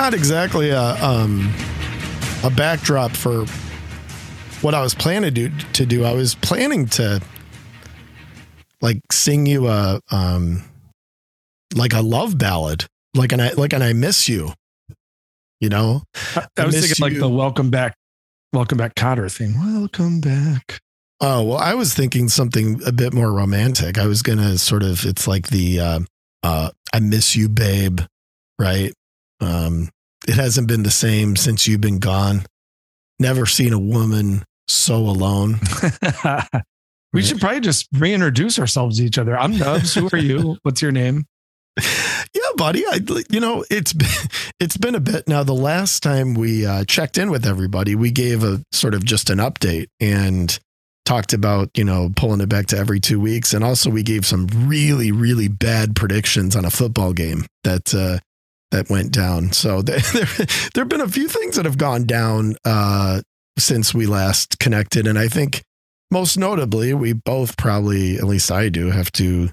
not exactly a um, a backdrop for what I was planning to do. To do, I was planning to like sing you a um, like a love ballad, like an I like an I miss you. You know, I, I was thinking like the welcome back, welcome back Kotter thing. Welcome back. Oh well, I was thinking something a bit more romantic. I was gonna sort of. It's like the uh, uh, I miss you, babe. Right. Um, it hasn't been the same since you've been gone. Never seen a woman so alone. we should probably just reintroduce ourselves to each other. I'm Nubs. Who are you? What's your name? Yeah, buddy. I, you know, it's been, it's been a bit now. The last time we uh, checked in with everybody, we gave a sort of just an update and talked about you know pulling it back to every two weeks, and also we gave some really really bad predictions on a football game that uh, that went down. So there, there, have been a few things that have gone down uh, since we last connected. And I think most notably, we both probably, at least I do, have to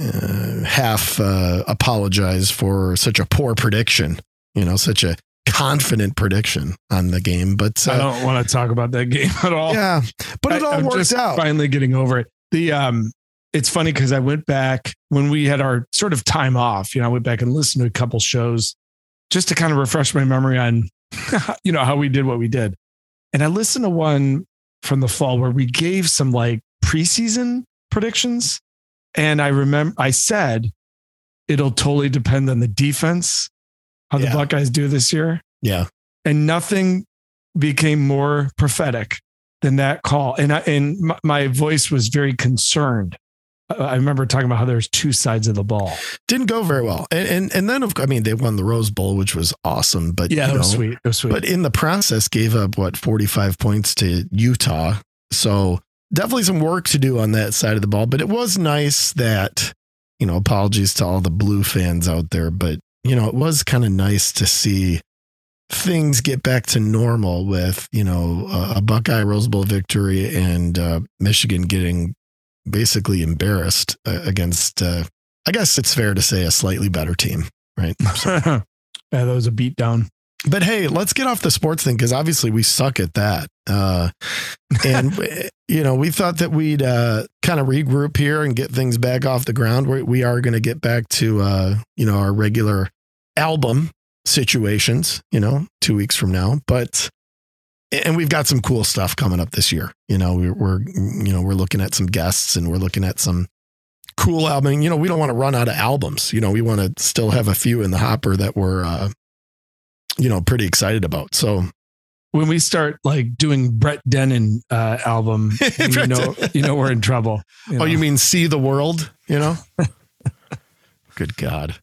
uh, half uh, apologize for such a poor prediction, you know, such a confident prediction on the game. But uh, I don't want to talk about that game at all. Yeah, but it all I, works out. Finally getting over it. The um, it's funny because I went back when we had our sort of time off. You know, I went back and listened to a couple shows just to kind of refresh my memory on, you know, how we did what we did. And I listened to one from the fall where we gave some like preseason predictions. And I remember I said it'll totally depend on the defense, how yeah. the Buckeyes do this year. Yeah. And nothing became more prophetic than that call. And I, and my voice was very concerned I remember talking about how there's two sides of the ball. Didn't go very well, and and, and then of, I mean they won the Rose Bowl, which was awesome. But yeah, it was sweet. It was sweet. But in the process, gave up what 45 points to Utah. So definitely some work to do on that side of the ball. But it was nice that you know apologies to all the blue fans out there, but you know it was kind of nice to see things get back to normal with you know a Buckeye Rose Bowl victory and uh, Michigan getting basically embarrassed uh, against, uh, I guess it's fair to say, a slightly better team, right? So. yeah, that was a beatdown. But hey, let's get off the sports thing because obviously we suck at that. Uh, and you know, we thought that we'd uh, kind of regroup here and get things back off the ground. We, we are going to get back to uh, you know our regular album situations. You know, two weeks from now, but and we've got some cool stuff coming up this year. You know, we're, we're, you know, we're looking at some guests and we're looking at some cool album. You know, we don't want to run out of albums. You know, we want to still have a few in the hopper that we're, uh, you know, pretty excited about. So when we start like doing Brett Dennen uh, album, you know, you know, we're in trouble. You know? Oh, you mean see the world? You know, good God.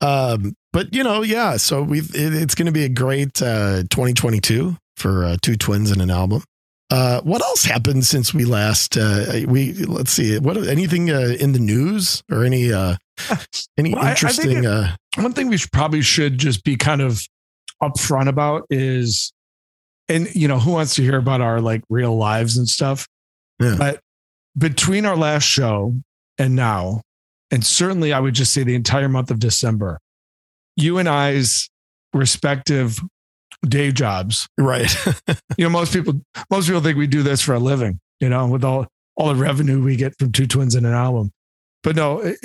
Um, but you know, yeah. So we, it, it's going to be a great uh, 2022 for uh, two twins and an album. Uh, what else happened since we last? Uh, we let's see. What anything uh, in the news or any uh, any well, interesting? I, I it, uh, one thing we should, probably should just be kind of upfront about is, and you know, who wants to hear about our like real lives and stuff? Yeah. But between our last show and now, and certainly I would just say the entire month of December, you and I's respective day jobs. Right. you know, most people most people think we do this for a living, you know, with all all the revenue we get from two twins and an album. But no, it,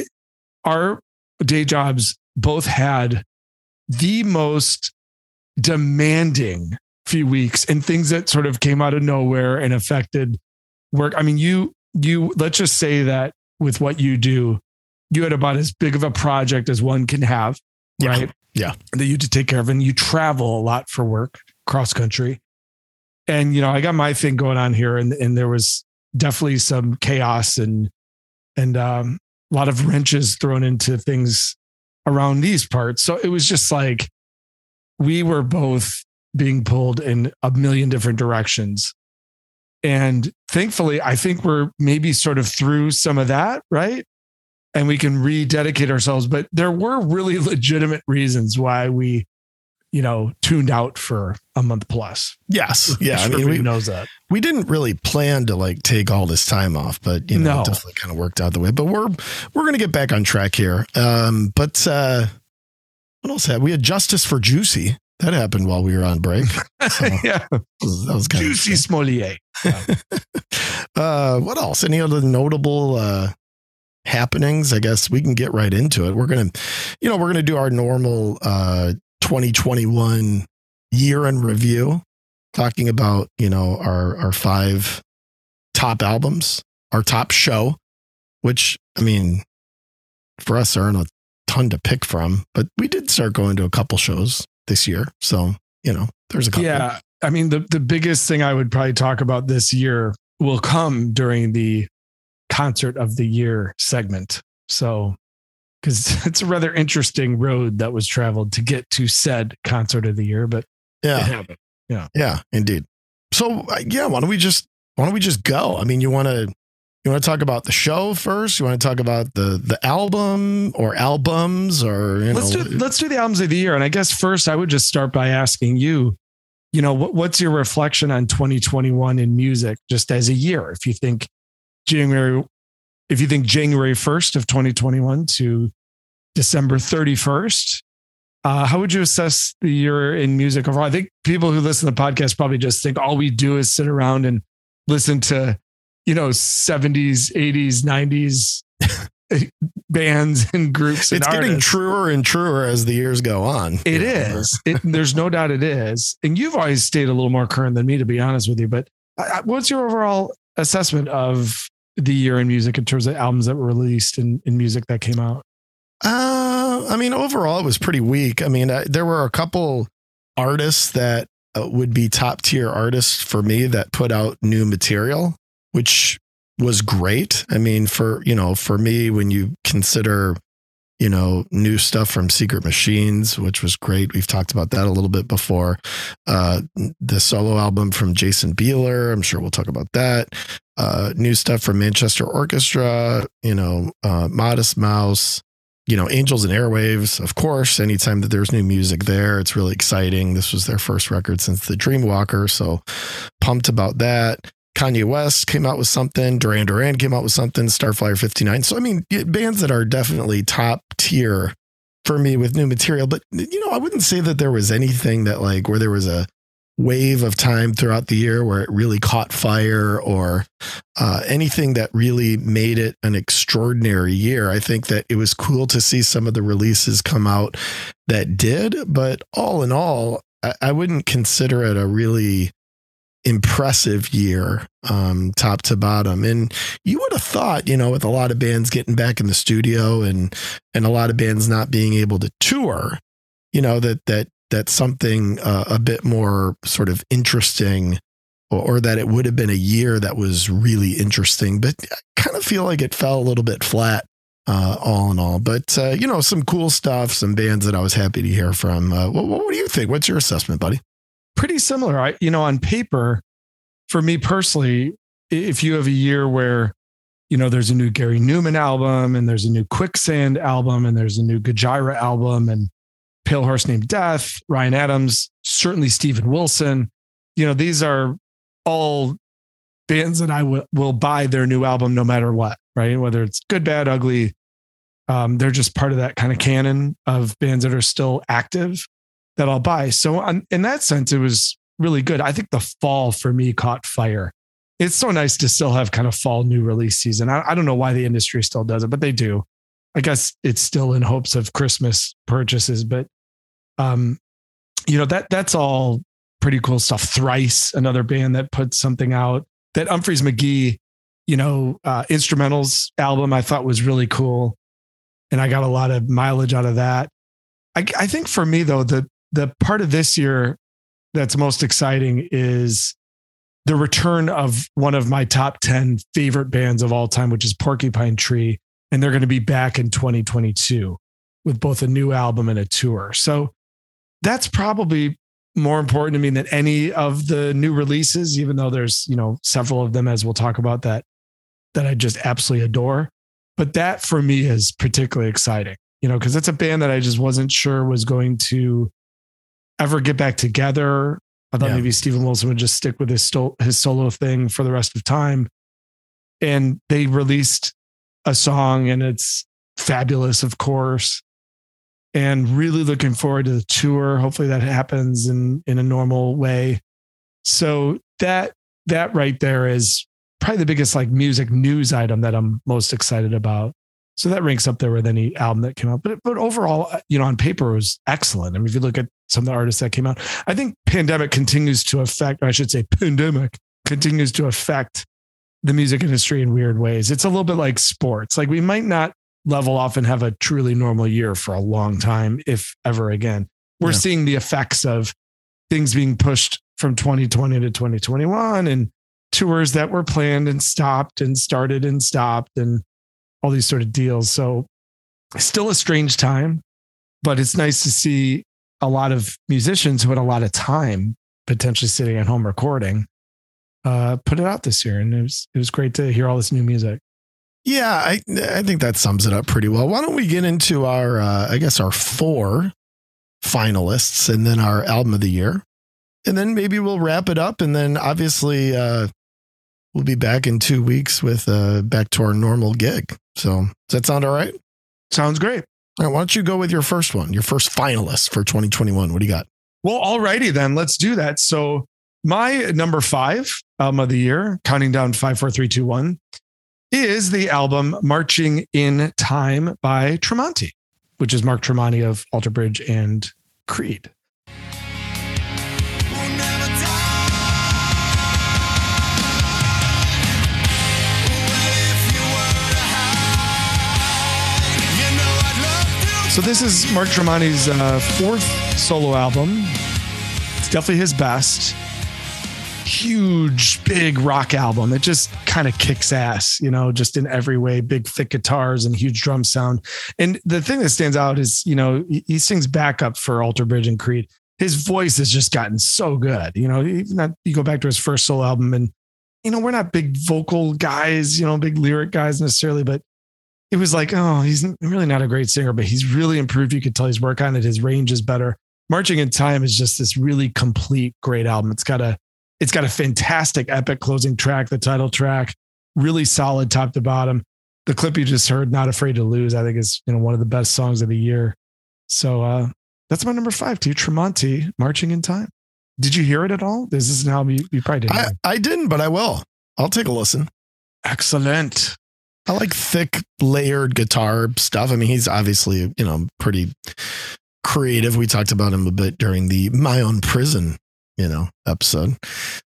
our day jobs both had the most demanding few weeks and things that sort of came out of nowhere and affected work. I mean, you you let's just say that with what you do, you had about as big of a project as one can have, yeah. right? Yeah. That you to take care of. And you travel a lot for work cross country. And, you know, I got my thing going on here and, and there was definitely some chaos and, and, um, a lot of wrenches thrown into things around these parts. So it was just like we were both being pulled in a million different directions. And thankfully, I think we're maybe sort of through some of that, right? And we can rededicate ourselves. But there were really legitimate reasons why we, you know, tuned out for a month plus. Yes. Yeah. I mean, we knows that we didn't really plan to like take all this time off, but you know, no. it definitely kind of worked out the way, but we're, we're going to get back on track here. Um, but, uh, What else had we had Justice for Jussie? That happened while we were on break. So yeah, that was, that was kind Jussie of Smollett. uh, what else? Any other notable uh, happenings? I guess we can get right into it. We're gonna, you know, we're gonna do our normal uh, 2021 year in review, talking about you know our our five top albums, our top show, which I mean, for us, there aren't a ton to pick from, but we did start going to a couple shows this year, so you know, there's a couple. Yeah. I mean, the, the biggest thing I would probably talk about this year will come during the concert of the year segment. So, because it's a rather interesting road that was traveled to get to said concert of the year, but yeah, yeah, yeah, indeed. So uh, yeah, why don't we just why don't we just go? I mean, you want to you want to talk about the show first? You want to talk about the the album or albums or you Let's know? do let's do the albums of the year. And I guess first I would just start by asking you, you know, what, what's your reflection on 2021 in music just as a year? If you think January, if you think January 1st of 2021 to December 31st, uh, how would you assess the year in music overall? I think people who listen to the podcast probably just think all we do is sit around and listen to, you know, 70s, 80s, 90s bands and groups. And it's getting truer and truer as the years go on. It is. It, there's no doubt it is. And you've always stayed a little more current than me, to be honest with you. But I- I- what's your overall assessment of the year in music in terms of albums that were released and, and music that came out? Uh, I mean, overall, it was pretty weak. I mean, I, there were a couple artists that uh, would be top tier artists for me that put out new material, which was great. I mean, for you know, for me, when you consider, you know, new stuff from Secret Machines, which was great. We've talked about that a little bit before. Uh, the solo album from Jason Bieler, I'm sure we'll talk about that. Uh, new stuff from Manchester Orchestra, you know, uh, Modest Mouse you know, Angels and Airwaves, of course, anytime that there's new music there, it's really exciting. This was their first record since the Dreamwalker. So pumped about that. Kanye West came out with something. Duran Duran came out with something. Starflyer 59. So, I mean, bands that are definitely top tier for me with new material. But, you know, I wouldn't say that there was anything that like where there was a wave of time throughout the year where it really caught fire or uh, anything that really made it an extraordinary year. I think that it was cool to see some of the releases come out that did, but all in all, I, I wouldn't consider it a really impressive year, um, top to bottom. And you would have thought, you know, with a lot of bands getting back in the studio and and a lot of bands not being able to tour, you know, that that that something uh, a bit more sort of interesting or, that it would have been a year that was really interesting, but I kind of feel like it fell a little bit flat. Uh, all in all, but uh, you know, some cool stuff, some bands that I was happy to hear from. Uh, what, what do you think? What's your assessment, buddy? Pretty similar. I, you know, on paper, for me personally, if you have a year where, you know, there's a new Gary Numan album and there's a new Quicksand album and there's a new Gojira album and Pale Horse Named Death, Ryan Adams, certainly Steven Wilson. You know, these are all bands that I w- will buy their new album no matter what, right? Whether it's good, bad, ugly. Um, they're just part of that kind of canon of bands that are still active that I'll buy. So, on, in that sense, it was really good. I think the fall for me caught fire. It's so nice to still have kind of fall new release season. I, I don't know why the industry still does it, but they do. I guess it's still in hopes of Christmas purchases, but um, you know that that's all pretty cool stuff. Thrice, another band that put something out. That Umphrey's McGee, you know, uh, instrumentals album I thought was really cool, and I got a lot of mileage out of that. I, I think for me though, the the part of this year that's most exciting is the return of one of my top 10 favorite bands of all time, which is Porcupine Tree. And they're going to be back in 2022 with both a new album and a tour. So that's probably more important to me than any of the new releases, even though there's, you know, several of them, as we'll talk about that, that I just absolutely adore. But that for me is particularly exciting, you know, because it's a band that I just wasn't sure was going to ever get back together. I thought Yeah. maybe Steven Wilson would just stick with his sto- his solo thing for the rest of time. And they released a song and it's fabulous, of course. and really looking forward to the tour. Hopefully that happens in in a normal way. So that that right there is probably the biggest like music news item that I'm most excited about. So that ranks up there with any album that came out. But but overall, uh, you know, on paper it was excellent. I mean, if you look at some of the artists that came out, I think pandemic continues to affect, I should say pandemic continues to affect the music industry in weird ways. It's a little bit like sports. Like we might not level off and have a truly normal year for a long time, if ever again. We're yeah. seeing the effects of things being pushed from 2020 to 2021 and tours that were planned and stopped and started and stopped and all these sort of deals. So still a strange time, but it's nice to see a lot of musicians who had a lot of time potentially sitting at home recording uh, put it out this year, and it was it was great to hear all this new music. Yeah, I I think that sums it up pretty well. Why don't we get into our uh, I guess our four finalists and then our album of the year, and then maybe we'll wrap it up, and then obviously uh, we'll be back in two weeks with uh, back to our normal gig. So does that sound all right? Sounds great. All right, why don't you go with your first one, your first finalist for 2021? What do you got? Well, alrighty then, let's do that. So my number five album of the year, counting down five, four, three, two, one, is the album Marching in Time by Tremonti, which is Mark Tremonti of Alter Bridge and Creed. So this is Mark Tremonti's uh, fourth solo album. It's definitely his best huge, big rock album. It just kind of kicks ass, you know, just in every way, big, thick guitars and huge drum sound. And the thing that stands out is, you know, he sings backup for Alter Bridge and Creed. His voice has just gotten so good. You know, not, you go back to his first solo album and, you know, we're not big vocal guys, you know, big lyric guys necessarily, but it was like, oh, he's really not a great singer, but he's really improved. You could tell he's working on it. His range is better. Marching in Time is just this really complete, great album. It's got a it's got a fantastic epic closing track, the title track, really solid top to bottom. The clip you just heard, Not Afraid to Lose, I think is you know one of the best songs of the year. So uh that's my number five to Tremonti, Marching in Time. Did you hear it at all? This is an album you, you probably didn't. I, I didn't, but I will. I'll take a listen. Excellent. I like thick layered guitar stuff. I mean, he's obviously, you know, pretty creative. We talked about him a bit during the My Own Prison you know, episode.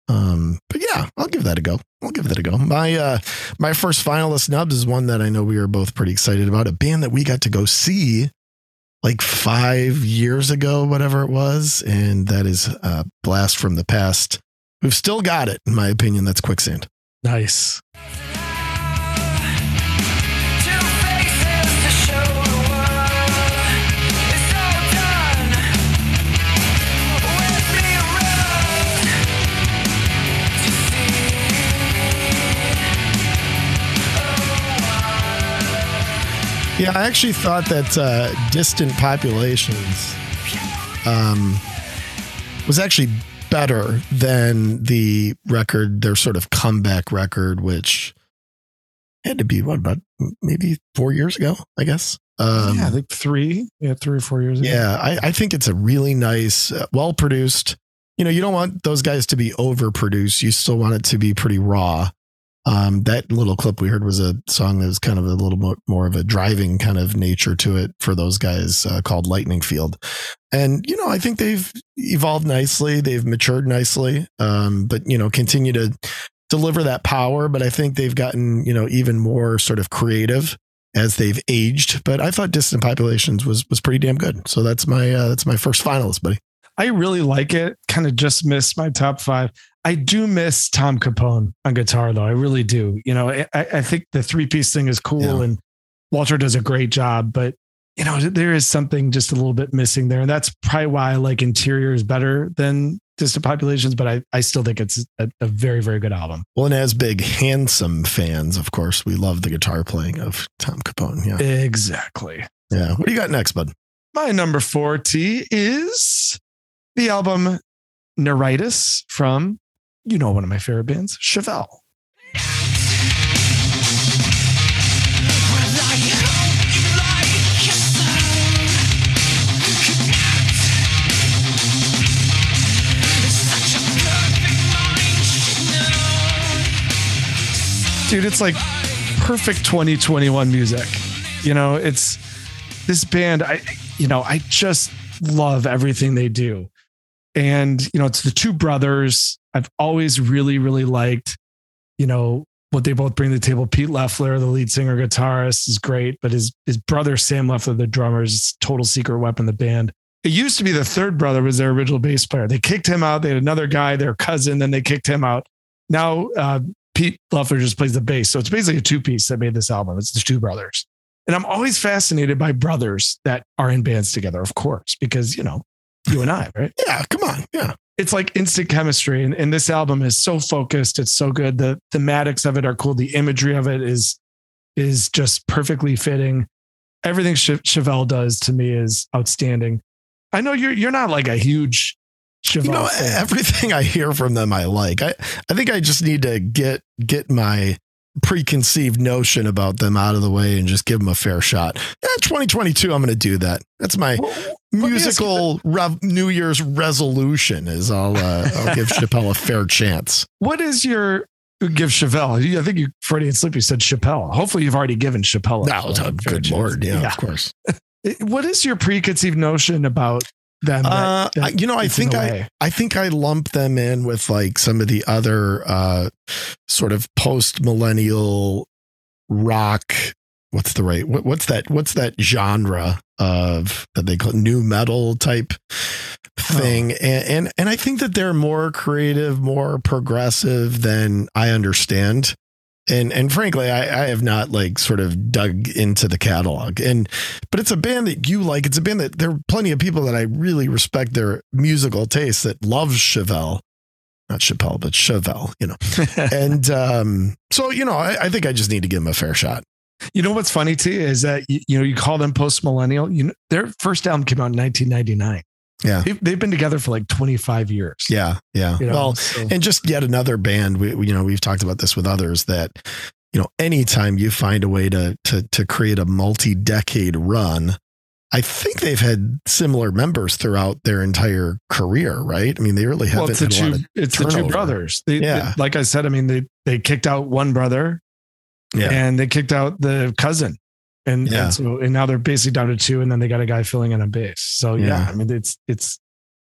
Um, but yeah, I'll give that a go. I'll give that a go. My uh my first finalist nubs is one that I know we are both pretty excited about. A band that we got to go see like five years ago, whatever it was, and that is a blast from the past. We've still got it, in my opinion. That's quicksand. Nice. Yeah, I actually thought that uh, Distant Populations um, was actually better than the record, their sort of comeback record, which had to be what about maybe four years ago, I guess. Um, yeah, I think three, yeah, three or four years ago. Yeah, I, I think it's a really nice, uh, well produced. You know, you don't want those guys to be overproduced. You still want it to be pretty raw. Um, that little clip we heard was a song that was kind of a little more, more of a driving kind of nature to it for those guys uh, called Lightning Field. And, you know, I think they've evolved nicely. They've matured nicely, um, but, you know, continue to deliver that power. But I think they've gotten, you know, even more sort of creative as they've aged. But I thought Distant Populations was was pretty damn good. So that's my uh, that's my first finalist, buddy. I really like it. Kind of just missed my top five. I do miss Tom Capone on guitar, though. I really do. You know, I, I think the three piece thing is cool yeah. and Walter does a great job, but you know, there is something just a little bit missing there. And that's probably why I like Interiors better than Distant Populations, but I, I still think it's a, a, very, very good album. Well, and as big, handsome fans, of course, we love the guitar playing of Tom Capone. Yeah. Exactly. Yeah. What do you got next, bud? My number 40 is the album NIRATIAS from you know, one of my favorite bands, Chevelle. Dude, it's like perfect 2021 music. You know, it's this band, I, you know, I just love everything they do. And, you know, it's the two brothers I've always really, really liked, you know, what they both bring to the table. Pete Loeffler, the lead singer guitarist, is great, but his his brother Sam Loeffler, the drummer, is total secret weapon the band. It used to be the third brother was their original bass player. They kicked him out. They had another guy, their cousin, then they kicked him out. Now uh, Pete Loeffler just plays the bass. So it's basically a two piece that made this album. It's the two brothers. And I'm always fascinated by brothers that are in bands together, of course, because, you know, you and I, right? Yeah, come on. Yeah. It's like instant chemistry. And, and this album is so focused. It's so good. The thematics of it are cool. The imagery of it is is just perfectly fitting. Everything Chevelle does to me is outstanding. I know you're you're not like a huge Chevelle you know, fan. everything I hear from them, I like. I, I think I just need to get get my preconceived notion about them out of the way and just give them a fair shot. Yeah, 2022, I'm going to do that. That's my Well, musical rev- New Year's resolution. Is I'll uh, I'll give Chappelle a fair chance. What is your give Chevelle? I think you Freddie and Sleepy said Chappelle. Hopefully you've already given Chappelle. a- Now, good chance. lord, yeah, of course. What is your preconceived notion about them? that- Uh, that you know, I think I? I think I lump them in with like some of the other uh, sort of post millennial rock. What's the right? What, what's that? What's that genre of that they call new metal type thing? And, and and I think that they're more creative, more progressive than I understand. And and frankly, I, I have not like sort of dug into the catalog. And but it's a band that you like. It's a band that there are plenty of people that I really respect their musical taste that loves Chevelle. Not Chappelle, but Chevelle, you know. and um, so, you know, I, I think I just need to give them a fair shot. You know what's funny too is that you, you know you call them post millennial. You know their first album came out in 1999. Yeah. They've, they've been together for like 25 years. Yeah. Yeah. You know, well, so- and just yet another band we, we- you know we've talked about this with others that you know anytime you find a way to to to create a multi-decade run i think they've had similar members throughout their entire career right i mean they really haven't it's the two. It's the two brothers. They, Yeah. they- like I said, I mean they they kicked out one brother yeah and they kicked out the cousin. And, Yeah. and so and now they're basically down to two, and then they got a guy filling in a bass. So yeah, Yeah. I mean it's it's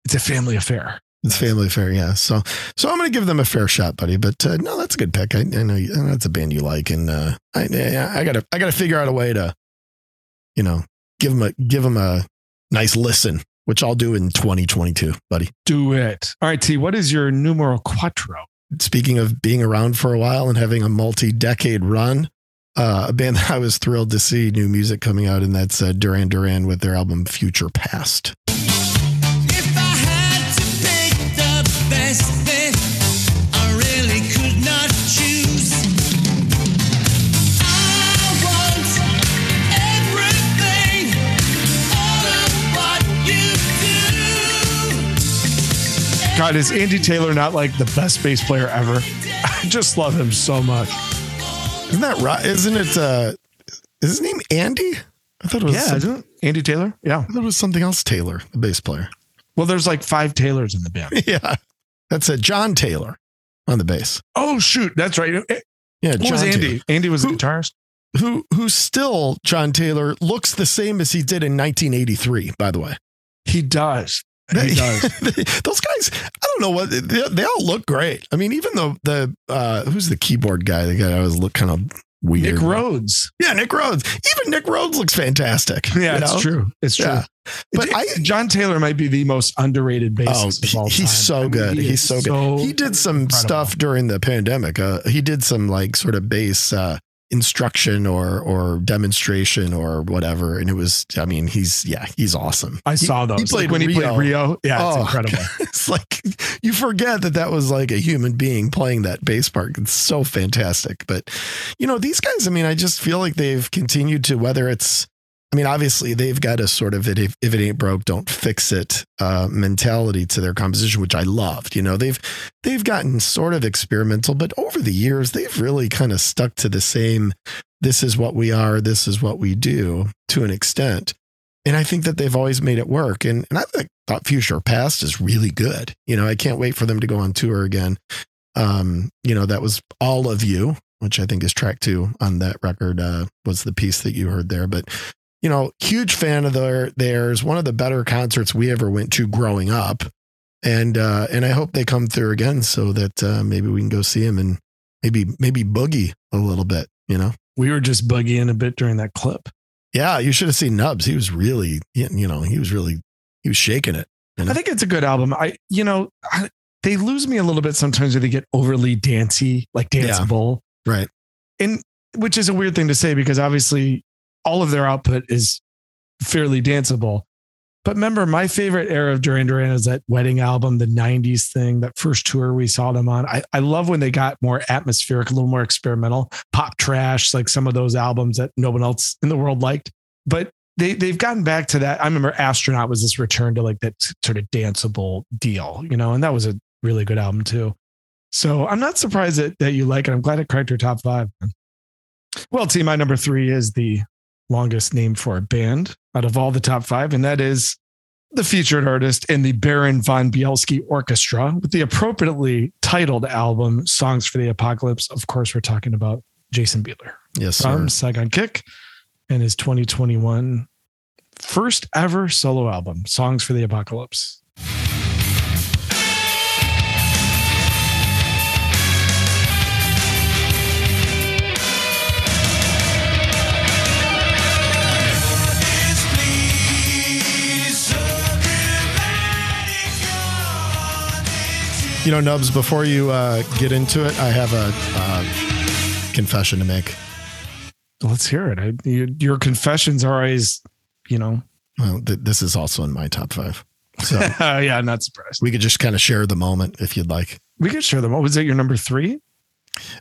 it's a family affair. it's family affair yeah so so i'm gonna give them a fair shot buddy but uh, no that's a good pick i, I know you, I know that's a band you like and uh i yeah, i gotta i gotta figure out a way to you know give them a give them a nice listen which i'll do in 2022 buddy Do it. All right, T. What is your numero quattro? speaking of being around for a while and having a multi-decade run, uh, a band that I was thrilled to see new music coming out, and that's uh, Duran Duran with their album Future Past. If I had to pick the best bit, I really could not choose. I want everything, all of what you do. God, is Andy Taylor not like the best bass player ever? I just love him so much. Isn't that right? Isn't it? Uh, is his name Andy? I thought it was. Yeah, some- isn't it? Andy Taylor. Yeah. I thought it was something else. Taylor, the bass player. Well, there's like five Taylors in the band. yeah, that's a John Taylor on the bass. Oh shoot, that's right. Eh, Yeah, What John was Andy? Taylor. Andy was the guitarist. who who still John Taylor looks the same as he did in 1983. By the way. He does. He does. Those guys, I don't know what they, they all look great. I mean, even though the uh, who's the keyboard guy? The guy that always look kind of weird. Nick Rhodes. Yeah, Nick Rhodes. Even Nick Rhodes looks fantastic. Yeah, it's know? true. It's true. Yeah. But I- John Taylor might be the most underrated Oh, bassist of he- all time. he's so I mean, good. he he's so good. he did some incredible. stuff during the pandemic. Uh, he did some like sort of bass uh, instruction or or demonstration or whatever, and it was. I mean, he's yeah, he's awesome. I He- saw those. He played Like when he played Rio. Yeah, it's Oh, incredible. It's like you forget that that was like a human being playing that bass part. It's so fantastic. But you know, these guys, I mean, I just feel like they've continued to whether it's I mean, obviously they've got a sort of if, if it ain't broke, don't fix it uh, mentality to their composition, which I loved. You know, they've they've gotten sort of experimental, but over the years they've really kind of stuck to the same. This is what we are. This is what we do to an extent. And I think that they've always made it work. And, and I thought Future Past is really good. You know, I can't wait for them to go on tour again. Um, you know, that was all of you which I think is track two on that record, uh, was the piece that you heard there. But you know, huge fan of their theirs. One of the better concerts we ever went to growing up, and uh, and I hope they come through again so that uh, maybe we can go see them and maybe maybe boogie a little bit. You know, We were just boogieing a bit during that clip. yeah, you should have seen Nubs. He was really, you know, he was really he was shaking it. You know? I think it's a good album. I, you know, I, they lose me a little bit sometimes when they get overly dancey, like Yeah. danceable, Right. and which is a weird thing to say because obviously all of their output is fairly danceable. But remember, my favorite era of Duran Duran is that wedding album, the 90s thing, that first tour we saw them on. I, I love when they got more atmospheric, a little more experimental, pop trash, like some of those albums that no one else in the world liked. But they, they've gotten back to that. I remember Astronaut was this return to like that sort of danceable deal, you know, and that was a really good album too. So I'm not surprised that, that you like it. I'm glad it cracked your top five. Well, team, my number three is the longest name for a band out of all the top five, and that is the featured artist in the Baron von Bielski Orchestra with the appropriately titled album Songs for the Apocalypse. Of course, we're talking about Jason Bieler Yes, sir. from Saigon Kick and his 2021 first ever solo album, Songs for the Apocalypse. You know, Nubs, before you uh, get into it, I have a uh, confession to make. Let's hear it. I, your, your confessions are always, you know, Well, th- this is also in my top five. So yeah, I'm not surprised. we could just kind of share the moment if you'd like. We could share them. What was it? Your number three?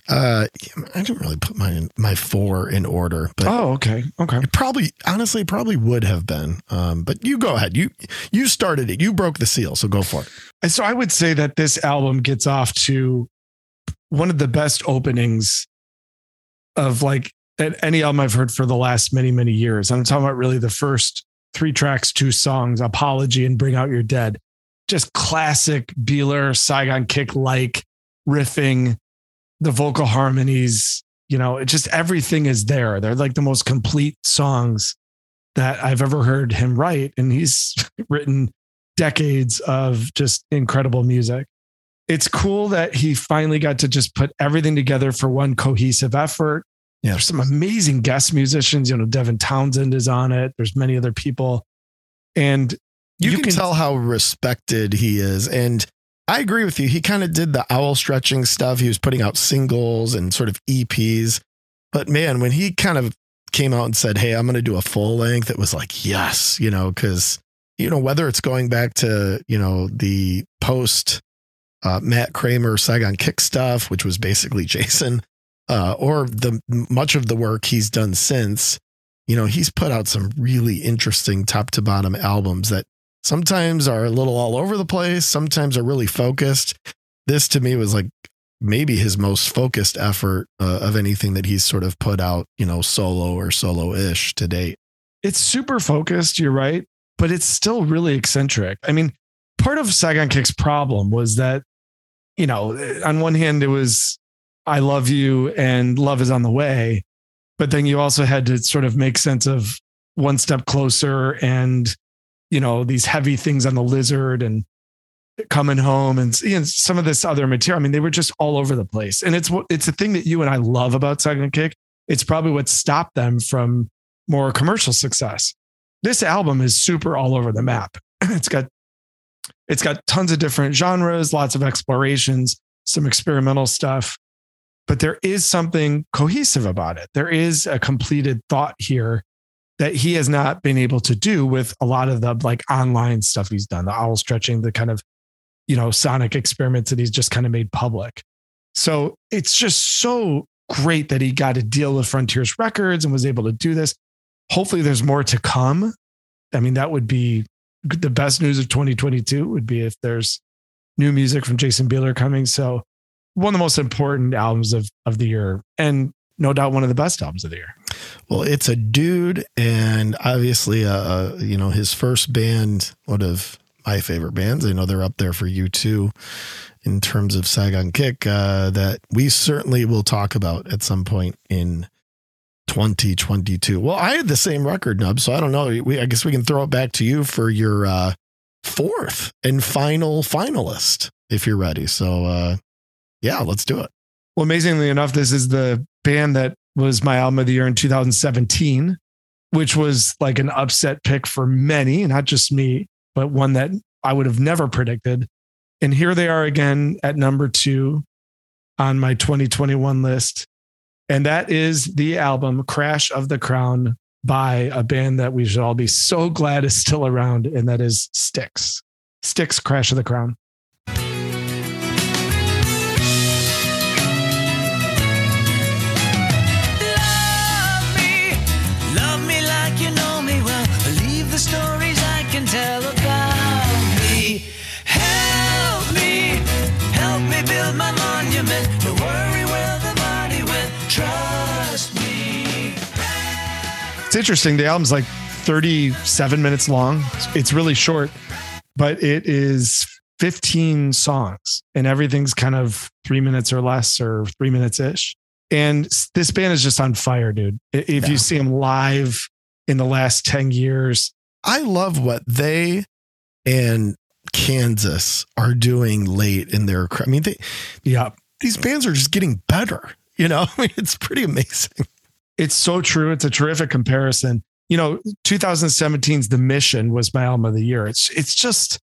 Uh, I didn't really put my my four in order, but Oh, okay. Okay. it probably, honestly, probably would have been. Um, but you go ahead. You you started it. You broke the seal, so go for it. And so I would say that this album gets off to one of the best openings of like any album I've heard for the last many, many years. I'm talking about really the first three tracks, two songs, Apology and Bring Out Your Dead. Just classic Bieler, Saigon kick like riffing, the vocal harmonies, you know, it just everything is there. They're like the most complete songs that I've ever heard him write. And he's written decades of just incredible music. It's cool that he finally got to just put everything together for one cohesive effort. Yeah. There's some amazing guest musicians. You know, Devin Townsend is on it. There's many other people. And You, can, tell how respected he is. And I agree with you. He kind of did the owl stretching stuff. He was putting out singles and sort of EPs. But man, when he kind of came out and said, Hey, I'm going to do a full length, it was like, yes, you know, because, you know, whether it's going back to, you know, the post uh, Matt Kramer Saigon Kick stuff, which was basically Jason, uh, or the much of the work he's done since, you know, he's put out some really interesting top to bottom albums that sometimes are a little all over the place, sometimes are really focused. This to me was like maybe his most focused effort uh, of anything that he's sort of put out, you know, solo or solo ish to date. it's super focused, you're right, but it's still really eccentric. I mean, part of Saigon Kick's problem was that, you know, on one hand, it was, I love you and love is on the way. But then you also had to sort of make sense of one step closer and, you know, these heavy things on the lizard and coming home and, you know, some of this other material. I mean, they were just all over the place. And it's it's a thing that you and I love about Saigon Kick. It's probably what stopped them from more commercial success. This album is super all over the map. It's got it's got tons of different genres, lots of explorations, some experimental stuff, but there is something cohesive about it. There is a completed thought here that he has not been able to do with a lot of the like online stuff he's done, the owl stretching, the kind of you know sonic experiments that he's just kind of made public. So it's just so great that he got to deal with Frontiers Records and was able to do this. Hopefully, there's more to come. I mean, that would be the best news of 2022 would be if there's new music from Jason Bieler coming. So, one of the most important albums of, of the year, and no doubt one of the best albums of the year. Well, it's a dude, and obviously, uh, uh, you know, his first band one of my favorite bands. I know they're up there for you too in terms of Saigon Kick uh, that we certainly will talk about at some point in 2022. Well, I had the same record nub, so I don't know. We, I guess we can throw it back to you for your uh, fourth and final finalist if you're ready. So, uh, yeah, let's do it. Well, amazingly enough, this is the band that was my album of the year in 2017, which was like an upset pick for many, not just me, but one that I would have never predicted. And here they are again at number two on my 2021 list. And that is the album Crash of the Crown by a band that we should all be so glad is still around, and that is Styx. Styx Crash of the Crown. Interesting. The album's like 37 minutes long. It's really short, but it is 15 songs and everything's kind of three minutes or less or three minutes ish. And this band is just on fire, dude. If Yeah. you see them live in the last 10 years, I love what they and Kansas are doing late in their. I mean, they, yeah, these bands are just getting better. You know, I mean, it's pretty amazing. It's so true. It's a terrific comparison. You know, 2017's The Mission was my album of the year. It's it's just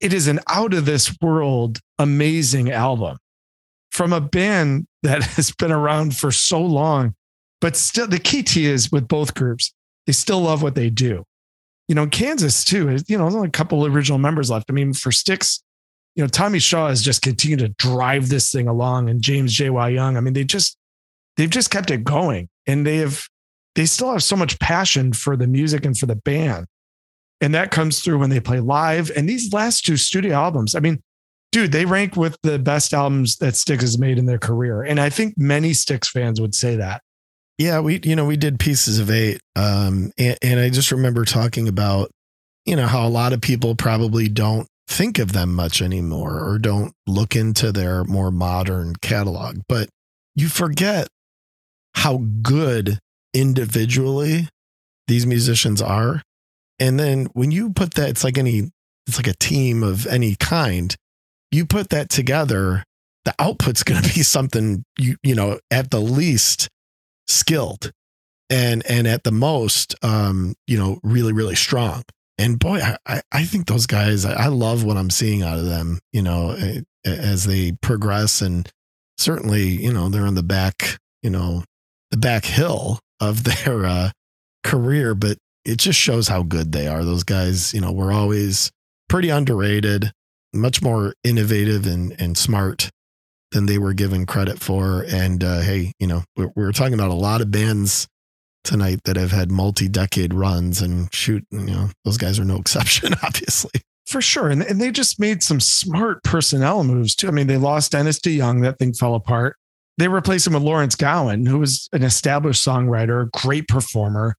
it is an out of this world amazing album from a band that has been around for so long. But still the key to is with both groups, they still love what they do. You know, Kansas too, you know, there's only a couple of original members left. I mean, for Styx, you know, Tommy Shaw has just continued to drive this thing along and James J.Y. Young. I mean, they just they've just kept it going and they have they still have so much passion for the music and for the band. And that comes through when they play live. And these last two studio albums i mean dude they rank with the best albums that Styx has made in their career. And i think many Styx fans would say that. Yeah, we you know we did pieces of eight, um, and, and I just remember talking about you know how a lot of people probably don't think of them much anymore or don't look into their more modern catalog, but you forget how good individually these musicians are, and then when you put that, it's like any it's like a team of any kind. You put that together, the output's going to be something you you know at the least skilled and and at the most um you know really really strong and boy i I- think those guys i love what i'm seeing out of them you know as they progress and certainly you know they're on the back you know the back hill of their uh career but it just shows how good they are. Those guys you know were always pretty underrated much more innovative and and smart than they were given credit for. And uh, hey, you know, we're, we're talking about a lot of bands tonight that have had multi-decade runs, and shoot, you know, those guys are no exception, obviously. for sure. And, and they just made some smart personnel moves too. I mean they lost dennis deyoung. That thing fell apart they replaced him with lawrence gowan who was an established songwriter great performer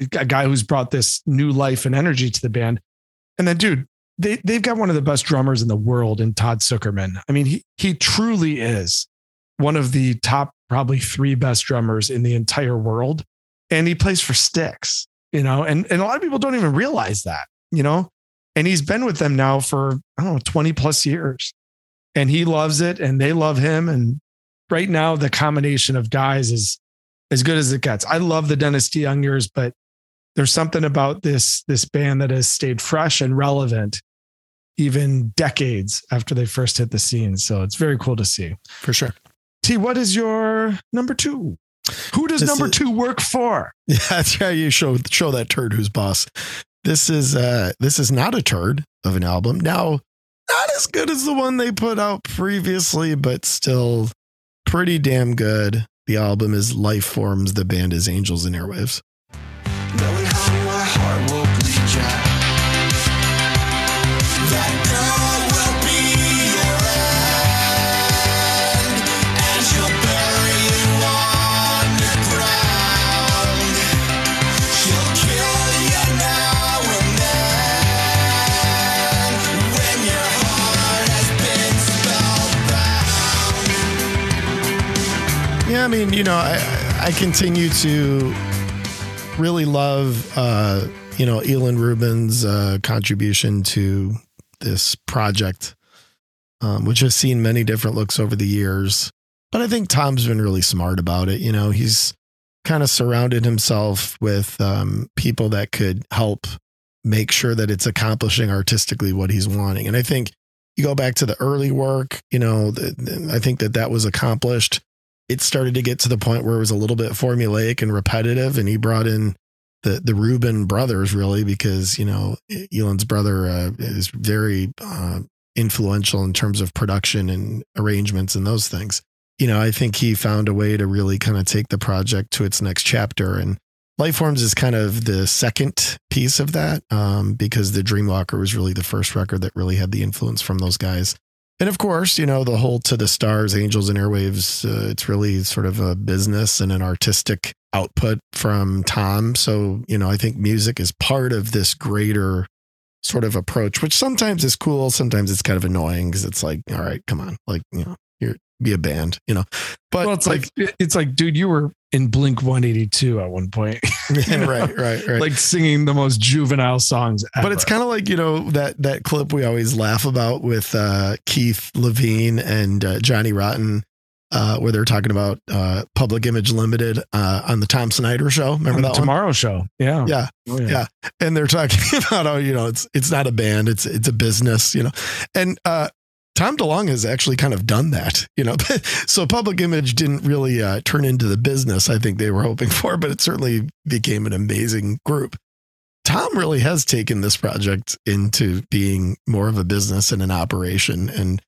a guy who's brought this new life and energy to the band. And then dude they, they've got one of the best drummers in the world in Todd Sucherman. I mean he, he truly is one of the top probably three best drummers in the entire world. And he plays for Styx you know and, and a lot of people don't even realize that you know? And he's been with them now for I don't know 20 plus years. And he loves it and they love him and right now the combination of guys is as good as it gets. I love the Dennis DeYoung years but there's something about this this band that has stayed fresh and relevant even decades after they first hit the scene so it's very cool to see. For sure. T what is your number 2? Who does This number is- 2 work for? Yeah, that's how you show show that turd who's boss. This is uh this is not a turd of an album. Now, not as good as the one they put out previously, but still pretty damn good. The album is Life Forms, the band is Angels and Airwaves. I mean, you know, I, I continue to really love, uh, you know, Ilan Rubin's uh, contribution to this project, um, which has seen many different looks over the years. But I think Tom's been really smart about it. You know, he's kind of surrounded himself with um, people that could help make sure that it's accomplishing artistically what he's wanting. And I think you go back to the early work, you know, I think that that was accomplished. It started to get to the point where it was a little bit formulaic and repetitive, and he brought in the the Rubin brothers really because you know Ilan's brother uh, is very uh, influential in terms of production and arrangements and those things. You know, I think he found a way to really kind of take the project to its next chapter, and Lifeforms is kind of the second piece of that um, because the Dream Dreamwalker was really the first record that really had the influence from those guys. And of course, you know, the whole To the Stars, Angels and Airwaves, uh, it's really sort of a business and an artistic output from Tom. So, you know, I think music is part of this greater sort of approach, which sometimes is cool. Sometimes it's kind of annoying because it's like, all right, come on, like, you know, be a band, you know. But well, it's like, like it's like, dude, you were in Blink 182 at one point. know? right, right, right. Like singing the most juvenile songs ever. But it's kind of like, you know, that that clip we always laugh about with uh, Keith Levene and uh, Johnny Rotten. Uh, where they're talking about uh, Public Image Limited uh, on the Tom Snyder show. Remember on that Tomorrow one? Show? Yeah, yeah. Oh, yeah, yeah. And they're talking about oh, you know it's it's not a band, it's it's a business, you know. And uh, Tom DeLonge has actually kind of done that, you know. so public image didn't really uh, turn into the business I think they were hoping for, but it certainly became an amazing group. Tom really has taken this project into being more of a business and an operation, and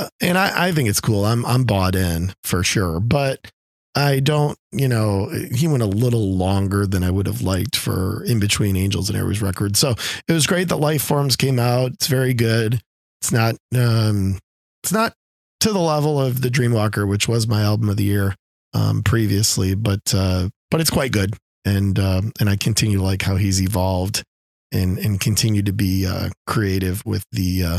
uh, and I, I think it's cool. I'm I'm bought in for sure, but I don't, you know, he went a little longer than I would have liked for in between Angels and Airwaves records. So it was great that Life Forms came out. It's very good. It's not um it's not to the level of the Dreamwalker, which was my album of the year um previously, but uh but it's quite good. And um and I continue to like how he's evolved and and continue to be uh creative with the uh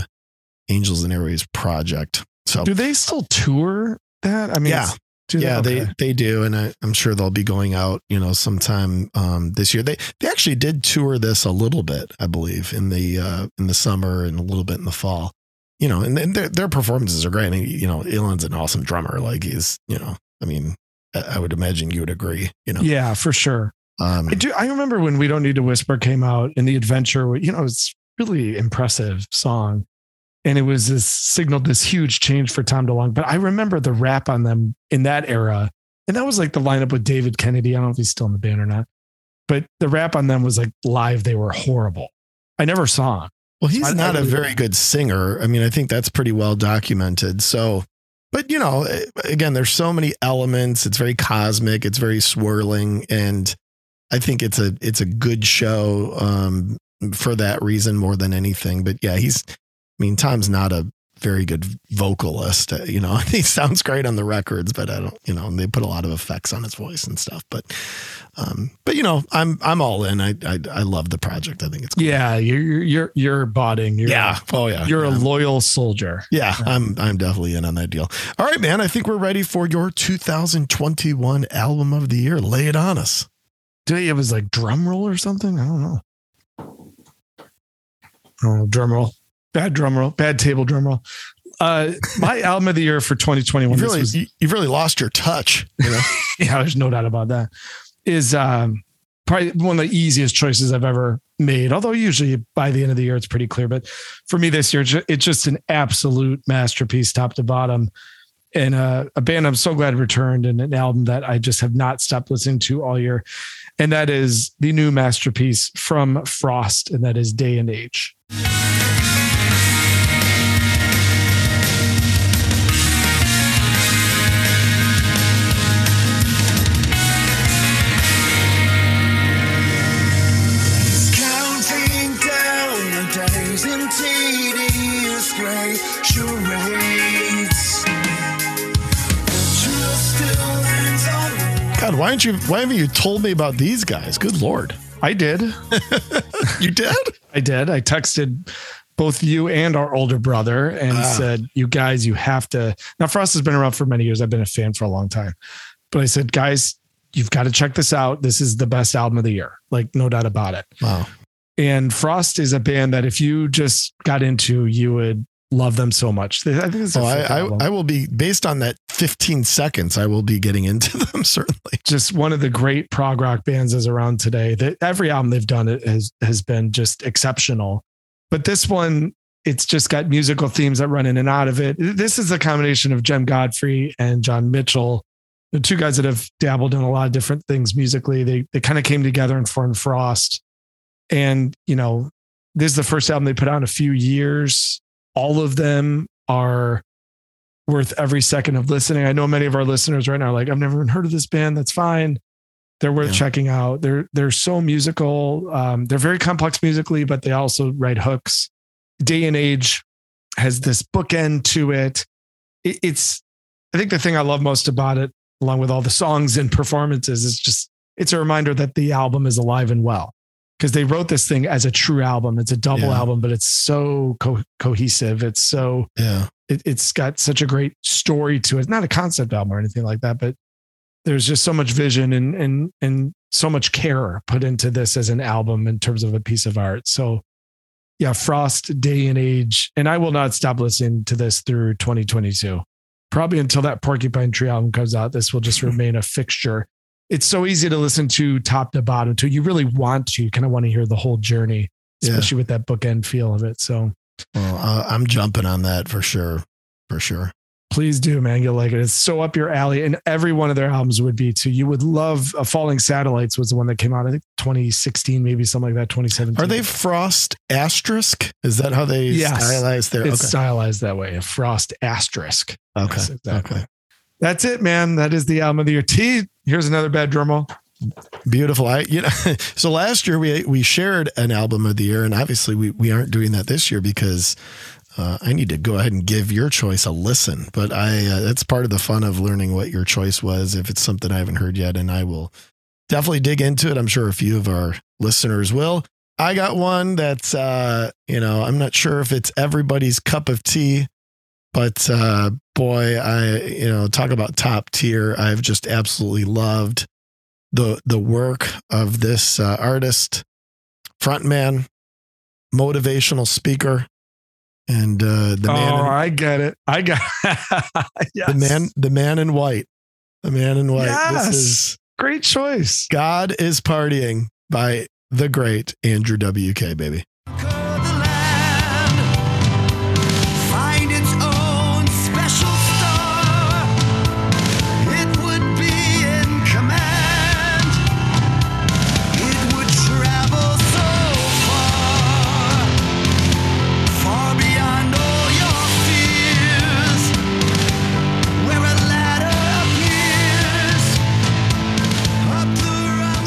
Angels and Airwaves project. So do they still tour that? I mean, yeah. Yeah, okay. they they do, and I, am sure they'll be going out, you know, sometime um, this year. They they actually did tour this a little bit, I believe, in the uh, in the summer and a little bit in the fall. You know, and, and their their performances are great. I mean, you know, Ilan's an awesome drummer. Like he's, you know, I mean, I would imagine you would agree. You know, yeah, for sure. Um, I do. I remember when "We Don't Need to Whisper" came out, and the adventure. You know, it's really impressive song, and it was this signaled this huge change for Tom DeLonge. But I remember the rap on them in that era, and that was like the lineup with David Kennedy. I don't know if he's still in the band or not, but the rap on them was like live. They were horrible. I never saw him. Well, he's I- not I a really- very good singer. I mean, I think that's pretty well documented. So, but you know, eh, again, there's so many elements. It's very cosmic. It's very swirling, and I think it's a it's a good show um, for that reason more than anything. But yeah, he's. I mean, Tom's not a very good vocalist. uh, You know, he sounds great on the records, but I don't. You know, and they put a lot of effects on his voice and stuff. But, um, but you know, I'm I'm all in. I I, I love the project. I think it's cool. Yeah, you're you're you're, botting. You're, yeah. Oh yeah. You're a loyal soldier. Yeah, I'm I'm definitely in on that deal. All right, man. I think we're ready for your 2021 album of the year. Lay it on us. Do you have his like drum roll or something? I don't know. Oh, drum roll. Bad drum roll. Bad table drum roll. Uh, my album of the year for 2021. You've really was- you, you've really lost your touch. You know? yeah, there's no doubt about that. Is um, probably one of the easiest choices I've ever made. Although usually by the end of the year it's pretty clear, but for me this year it's just an absolute masterpiece, top to bottom, and uh, a band I'm so glad returned, and an album that I just have not stopped listening to all year, and that is the new masterpiece from Frost, and that is Day and Age. Aren't you? Why haven't you told me about these guys? Good lord, I did, you did? I did. I texted both you and our older brother and Ah. said, "You guys, you have to." Now, Frost has been around for many years. I've been a fan for a long time, but I said, guys, you've got to check this out. This is the best album of the year. Like, no doubt about it. Wow. And Frost is a band that if you just got into, you would love them so much. I think it's oh, I, I, I, will be based on that 15 seconds. I will be getting into them certainly. Just one of the great prog rock bands is around today. That every album they've done has has been just exceptional. But this one, it's just got musical themes that run in and out of it. This is a combination of Jem Godfrey and John Mitchell, the two guys that have dabbled in a lot of different things musically. They they kind of came together and formed Frost. And you know, this is the first album they put out in a few years all of them are worth every second of listening. I know many of our listeners right now are like, I've never even heard of this band. That's fine. They're worth yeah. checking out. They're they're so musical. Um, they're very complex musically, but they also write hooks. Day and Age has this bookend to it. it. It's I think the thing I love most about it, along with all the songs and performances, is just it's a reminder that the album is alive and well because they wrote this thing as a true album. It's a double yeah. album, but it's so co- cohesive. It's so yeah. It, it's got such a great story to it. It's not a concept album or anything like that, but there's just so much vision and and and so much care put into this as an album in terms of a piece of art. So yeah, Frost Day and Age, and I will not stop listening to this through 2022. Probably until that Porcupine Tree album comes out, this will just remain a fixture it's so easy to listen to top to bottom to. You really want to, you kind of want to hear the whole journey, especially yeah. with that bookend feel of it. So, well, uh, I'm jumping on that for sure, for sure. Please do, man. You'll like it. It's so up your alley, and every one of their albums would be too. You would love. Uh, Falling Satellites was the one that came out. I think 2016, maybe something like that. 2017. Are they Frost Asterisk? Is that how they yes. stylize their? It's okay. stylized that way. A Frost Asterisk. Okay. Yes, exactly. Okay. That's it, man. That is the album of the year. T. Here's another bad drum roll. Beautiful. I you know so last year we we shared an album of the year, and obviously we we aren't doing that this year because uh, I need to go ahead and give your choice a listen. But I uh, that's part of the fun of learning what your choice was. If it's something I haven't heard yet, and I will definitely dig into it. I'm sure a few of our listeners will. I got one that's uh, you know I'm not sure if it's everybody's cup of tea, but uh, boy, I you know talk about top tier. I've just absolutely loved the the work of this uh, artist, frontman, motivational speaker, and uh, the man. Oh, in, I get it. I got yes. the man. The man in white. The man in white. Yes. This is great choice. God is partying by the great Andrew WK, baby.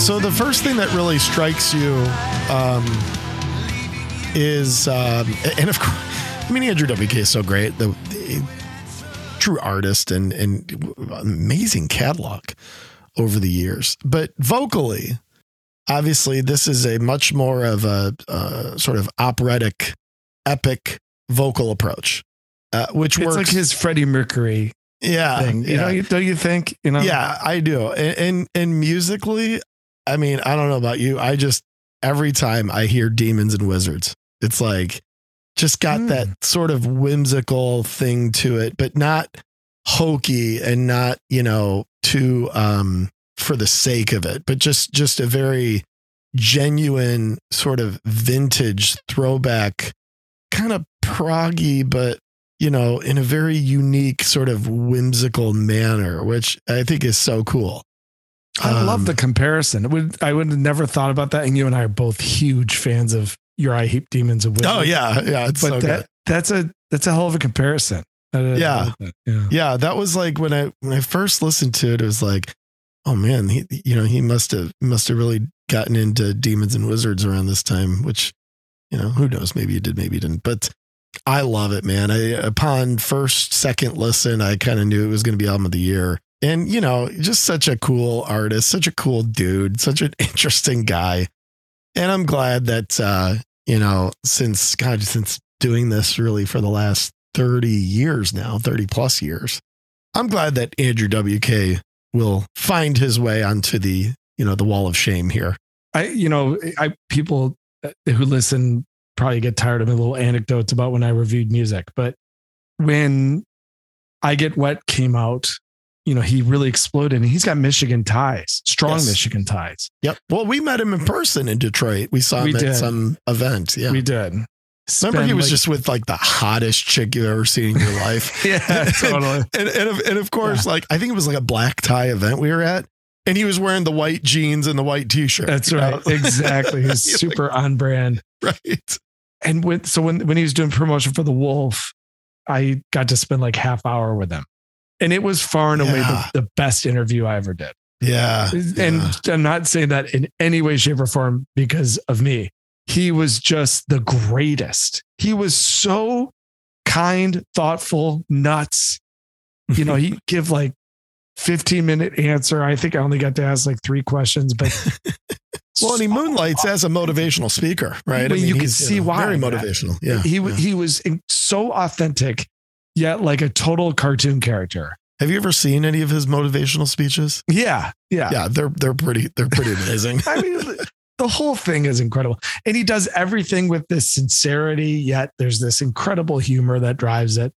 So the first thing that really strikes you um, is, um, and of course, I mean Andrew WK is so great, the, the true artist and and amazing catalog over the years. But vocally, obviously, this is a much more of a, a sort of operatic, epic vocal approach, uh, which it's works like his Freddie Mercury yeah, thing. You yeah. know, don't you think? You know, yeah, I do. And, and, and musically, I mean, I don't know about you. I just every time I hear demons and wizards, it's like just got mm. that sort of whimsical thing to it, but not hokey and not, you know, too um for the sake of it, but just just a very genuine sort of vintage throwback kind of proggy but you know in a very unique sort of whimsical manner which i think is so cool I um, love the comparison. It would I would have never thought about that. And you and I are both huge fans of Uriah Heep Demons and Wizards. Oh yeah, yeah. but so that good. that's a that's a hell of a comparison. Yeah. yeah, yeah. That was like when I when I first listened to it, it was like, oh man, he you know he must have must have really gotten into demons and wizards around this time. Which you know who knows, maybe he did, maybe he didn't. But I love it, man. I upon first second listen, I kind of knew it was going to be album of the year and you know just such a cool artist such a cool dude such an interesting guy and i'm glad that uh you know since god since doing this really for the last 30 years now 30 plus years i'm glad that andrew wk will find his way onto the you know the wall of shame here. I, you know, I people who listen probably get tired of my little anecdotes about when I reviewed music, but when I Get Wet came out, you know, he really exploded and he's got Michigan ties, strong Yes. Michigan ties. Yep. Well, we met him in person in Detroit. We saw him We at did. some event. Yeah. We did. Remember, he was like- just with like the hottest chick you've ever seen in your life. yeah, totally. and, and, of, and of course, like I think it was like a black tie event we were at, and he was wearing the white jeans and the white t-shirt. That's you know? right. Exactly. He's You're like, super on brand. right. And when so when when he was doing promotion for the Wolf, I got to spend like half hour with him. And it was far and away Yeah. the, the best interview I ever did. Yeah. And yeah. I'm not saying that in any way, shape, or form because of me. He was just the greatest. He was so kind, thoughtful, nuts. You know, he'd give like 15 minute answer. I think I only got to ask like three questions, but well, and he moonlights as a motivational speaker, right? Well, you can see why, Very motivational. Yeah. he yeah. he was so authentic, yet like a total cartoon character. Have you ever seen any of his motivational speeches? Yeah, yeah. Yeah, they're they're pretty they're pretty amazing. I mean, the whole thing is incredible, and he does everything with this sincerity. Yet there's this incredible humor that drives it.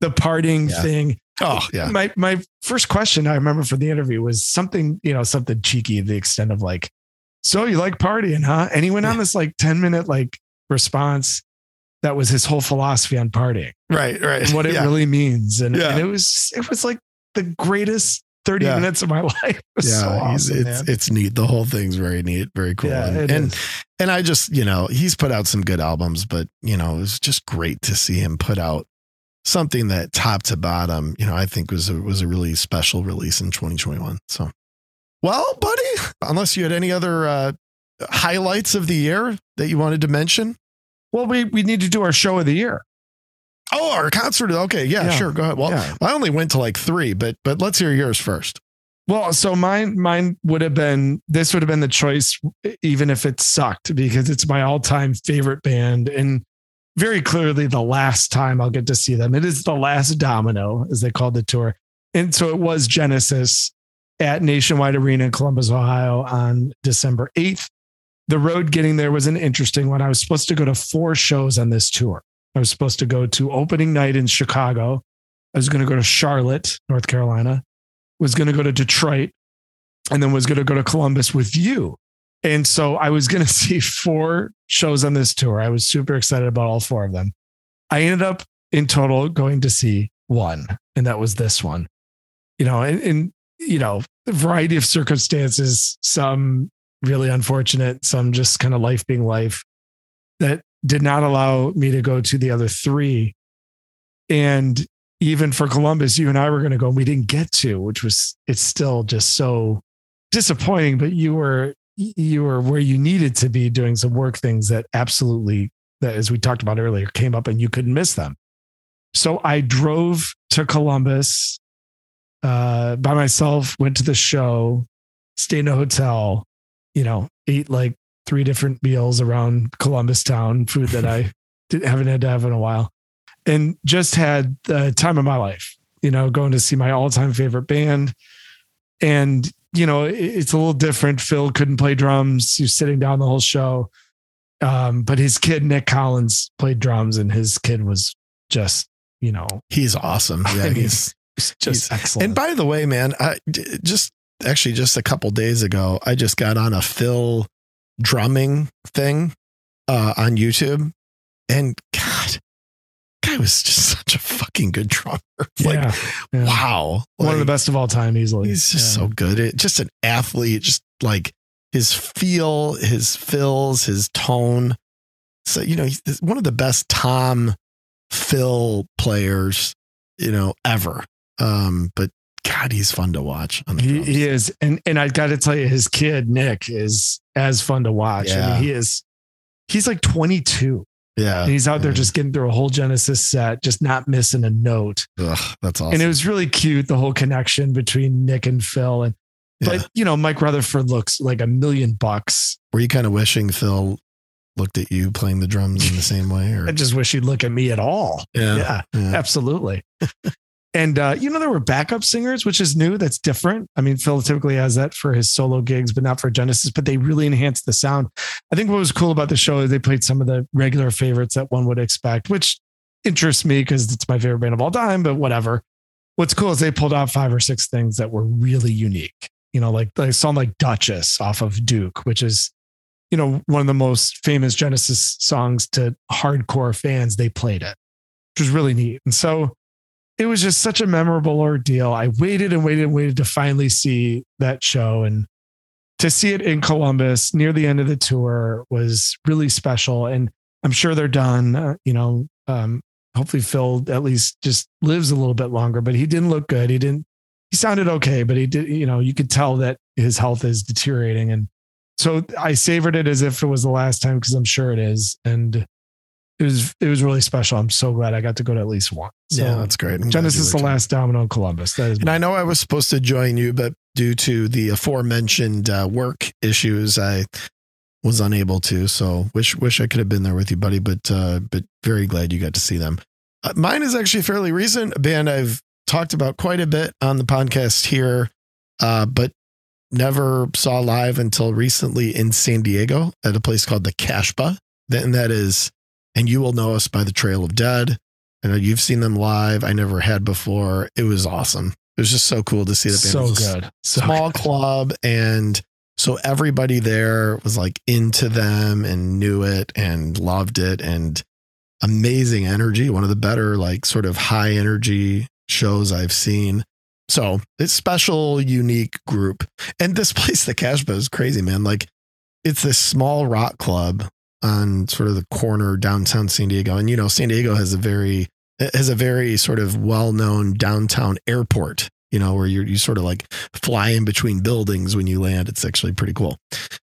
The parting Yeah. thing. oh yeah. My my first question I remember for the interview was something you know something cheeky, the extent of like, "So you like partying, huh?" And he went on this like ten minute like response that was his whole philosophy on partying. Right, right. and what it yeah. really means. And, Yeah. and it was it was like the greatest 30 Yeah. minutes of my life. It yeah, so awesome, it's man. it's neat. The whole thing's very neat, very cool. Yeah, and and, and I just, you know, he's put out some good albums, but you know, it was just great to see him put out something that top to bottom, you know, I think was a was a really special release in 2021. So well, buddy, unless you had any other uh highlights of the year that you wanted to mention. Well, we we need to do our show of the year. Oh, our concert. Okay, yeah, Yeah. sure. Go ahead. Well, Yeah. I only went to like three, but but let's hear yours first. Well, so mine mine would have been this would have been the choice, even if it sucked, because it's my all time favorite band and very clearly the last time I'll get to see them. It is the last domino, as they called the tour, and so it was Genesis at Nationwide Arena in Columbus, Ohio, on December eighth. The road getting there was an interesting one. I was supposed to go to four shows on this tour. I was supposed to go to opening night in Chicago. I was going to go to Charlotte, North Carolina was going to go to Detroit and then was going to go to Columbus with you. And so I was going to see four shows on this tour. I was super excited about all four of them. I ended up in total going to see one, and that was this one. You know, and, and you know, a variety of circumstances, some really unfortunate, some just kind of life being life that did not allow me to go to the other three. And even for Columbus, you and I were going to go, and we didn't get to, which was it's still just so disappointing. But you were you were where you needed to be doing some work things that absolutely that as we talked about earlier came up and you couldn't miss them. So I drove to Columbus uh, by myself, went to the show, stayed in a hotel, you know, ate like three different meals around Columbus town, food that I didn't, haven't had to have in a while and just had the time of my life, you know, going to see my all time favorite band. And, you know, it- it's a little different. Phil couldn't play drums. He was sitting down the whole show. Um, but his kid, Nick Collins, played drums and his kid was just, you know, He's awesome. I Yeah, mean, he's just he's- excellent. And by the way, man, I just actually just a couple days ago, I just got on a Phil drumming thing uh, on YouTube, and God, guy was just such a fucking good drummer. Like, yeah, yeah. wow, one of the best of all time, easily. He's just Yeah. so good. It, just an athlete. Just like his feel, his fills, his tone. So you know, he's one of the best Tom Phil players you know ever. Um, but God, he's fun to watch. On the He, he is, and and I got to tell you, his kid Nick is as fun to watch. I Yeah. mean, he is. He's like 22, yeah, and he's out there just getting through a whole Genesis set, just not missing a note. Ugh, that's awesome. And it was really cute, the whole connection between Nick and Phil. And Yeah. but you know, Mike Rutherford looks like a million bucks. Were you kind of wishing Phil looked at you playing the drums in the same way? Or I just wish he'd look at me at all. yeah, yeah yeah. absolutely. And uh, you know, there were backup singers, which is new. That's different. I mean, Phil typically has that for his solo gigs, but not for Genesis. But they really enhanced the sound. I think what was cool about the show is they played some of the regular favorites that one would expect, which interests me because it's my favorite band of all time. But whatever. What's cool is they pulled out five or six things that were really unique. You know, like they song like Duchess off of Duke, which is you know one of the most famous Genesis songs to hardcore fans. They played it, which was really neat. And so it was just such a memorable ordeal. I waited and waited and waited to finally see that show and to see it in Columbus near the end of the tour was really special. And I'm sure they're done. Uh, you know, um, hopefully Phil at least just lives a little bit longer, but he didn't look good. He didn't, he sounded okay, but he did, you know, you could tell that his health is deteriorating. And so I savored it as if it was the last time because I'm sure it is. And it was it was really special. I'm so glad I got to go to at least one. So yeah, that's great. I'm Genesis is the too. last domino in Columbus. That is And I know I was supposed to join you, but due to the aforementioned uh, work issues, I was unable to. So wish wish I could have been there with you, buddy. But uh, but very glad you got to see them. Uh, mine is actually fairly recent. A band I've talked about quite a bit on the podcast here, uh, but never saw live until recently in San Diego at a place called the Casbah. And that is, and you will know us by the Trail of Dead. I know you've seen them live. I never had before. It was awesome. It was just so cool to see the band. so good. So small good. club and so everybody there was like into them and knew it and loved it and amazing energy one of the better like sort of high energy shows i've seen so it's special unique group and this place the casbah is crazy man like it's this small rock club on sort of the corner downtown san diego. And you know san diego has a very has a very sort of well-known downtown airport you know where you you sort of like fly in between buildings when you land. It's actually pretty cool.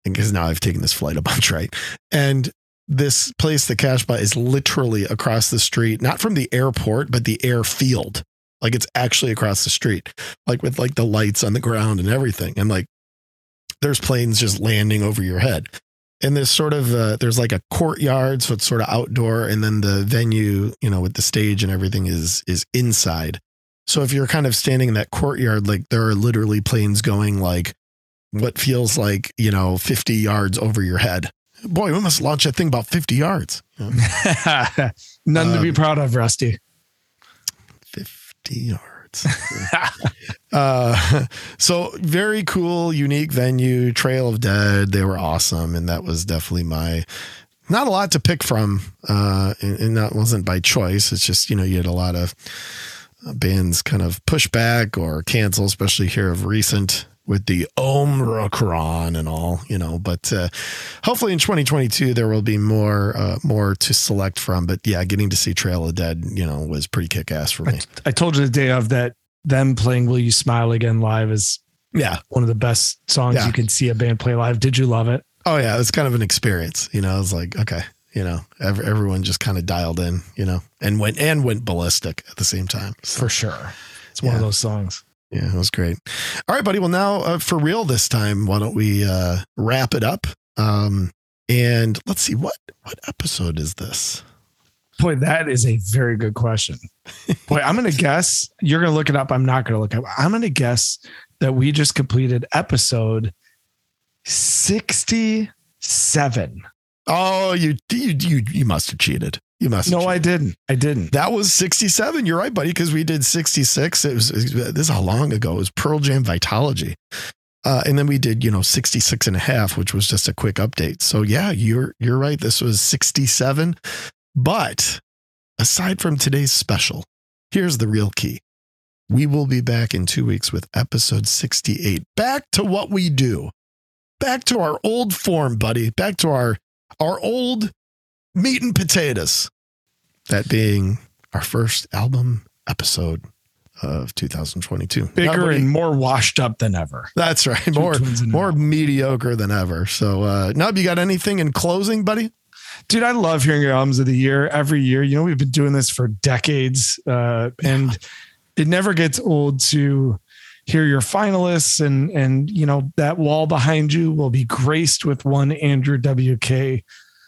Because now i've taken this flight a bunch right? And this place the casbah is literally across the street not from the airport but the airfield. Like it's actually across the street like with like the lights on the ground and everything. And like there's planes just landing over your head and there's sort of uh, there's like a courtyard so it's sort of outdoor and then the venue you know with the stage and everything is is inside. So if you're kind of standing in that courtyard like there are literally planes going like what feels like you know 50 yards over your head. Boy we must launch that thing about 50 yards. Know, Nothing to be Um, proud of, Rusty. 50 yards uh so very cool unique venue trail of dead. They were awesome and that was definitely my not a lot to pick from uh and, and that wasn't by choice. It's just you know you had a lot of uh, bands kind of push back or cancel especially here of recent with the Omicron and all, you know, but uh, hopefully in 2022 there will be more uh, more to select from. But yeah, getting to see Trail of Dead, you know, was pretty kick ass for me. I told you the day of that them playing Will You Smile Again live is Yeah, one of the best songs Yeah. you can see a band play live. Did you love it? Oh yeah, it's kind of an experience. You know, I was like, okay, you know, ev- everyone just kind of dialed in, you know, and went and went ballistic at the same time. So, For sure. It's one of those songs. Yeah, it was great. All right, buddy. Well, now uh, for real this time, why don't we uh, wrap it up? Um, and let's see what what episode is this? Boy, that is a very good question. Boy, I'm going to guess. You're going to look it up. I'm not going to look up. I'm going to guess that we just completed episode 67. Oh, you you you you must have cheated. You must. Have No, I didn't. I didn't. That was 67. You're right, buddy, because we did 66. It was, it was- this is how long ago. It was Pearl Jam Vitalogy. Uh, and then we did, you know, 66 and a half, which was just a quick update. So yeah, you're you're right. This was 67. But aside from today's special, here's the real key. We will be back in two weeks with episode 68. Back to what we do. Back to our old form, buddy. Back to our our old meat and potatoes. That being our first album episode of 2022. Bigger Nobody- and more washed up than ever. that's right. Two More twins in an more mediocre than ever. So uh Nub, you got anything in closing, buddy? Dude, I love hearing your albums of the year every year. You know, we've been doing this for decades, uh, and it never gets old to hear your finalists and and you know that wall behind you will be graced with one Andrew WK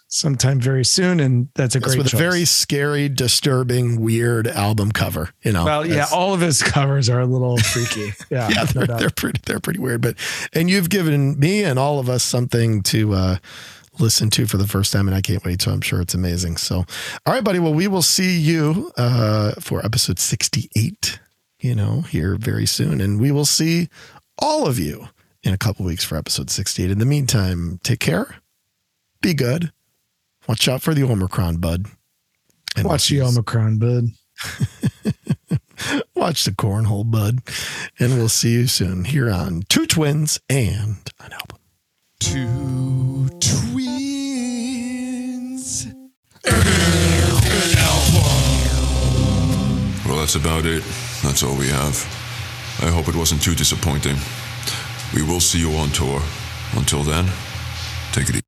sometime very soon, and that's a It's great with choice. a very scary, disturbing, weird album cover. You know. well, yeah. All of his covers are a little freaky. Yeah, yeah, no they're, doubt. they're pretty they're pretty weird. But and you've given me and all of us something to uh, listen to for the first time, and I can't wait. So I'm sure it's amazing. So, all right, buddy. Well, we will see you uh, for episode 68. You know, here very soon, and we will see all of you in a couple weeks for episode 68. In the meantime, take care, be good, watch out for the Omicron, bud. And we'll Watch the you Omicron, bud. watch the cornhole bud and we'll see you soon here on two twins and an album Two twins. An album. Well, that's about it. That's all we have. I hope it wasn't too disappointing. We will see you on tour. Until then, take it easy.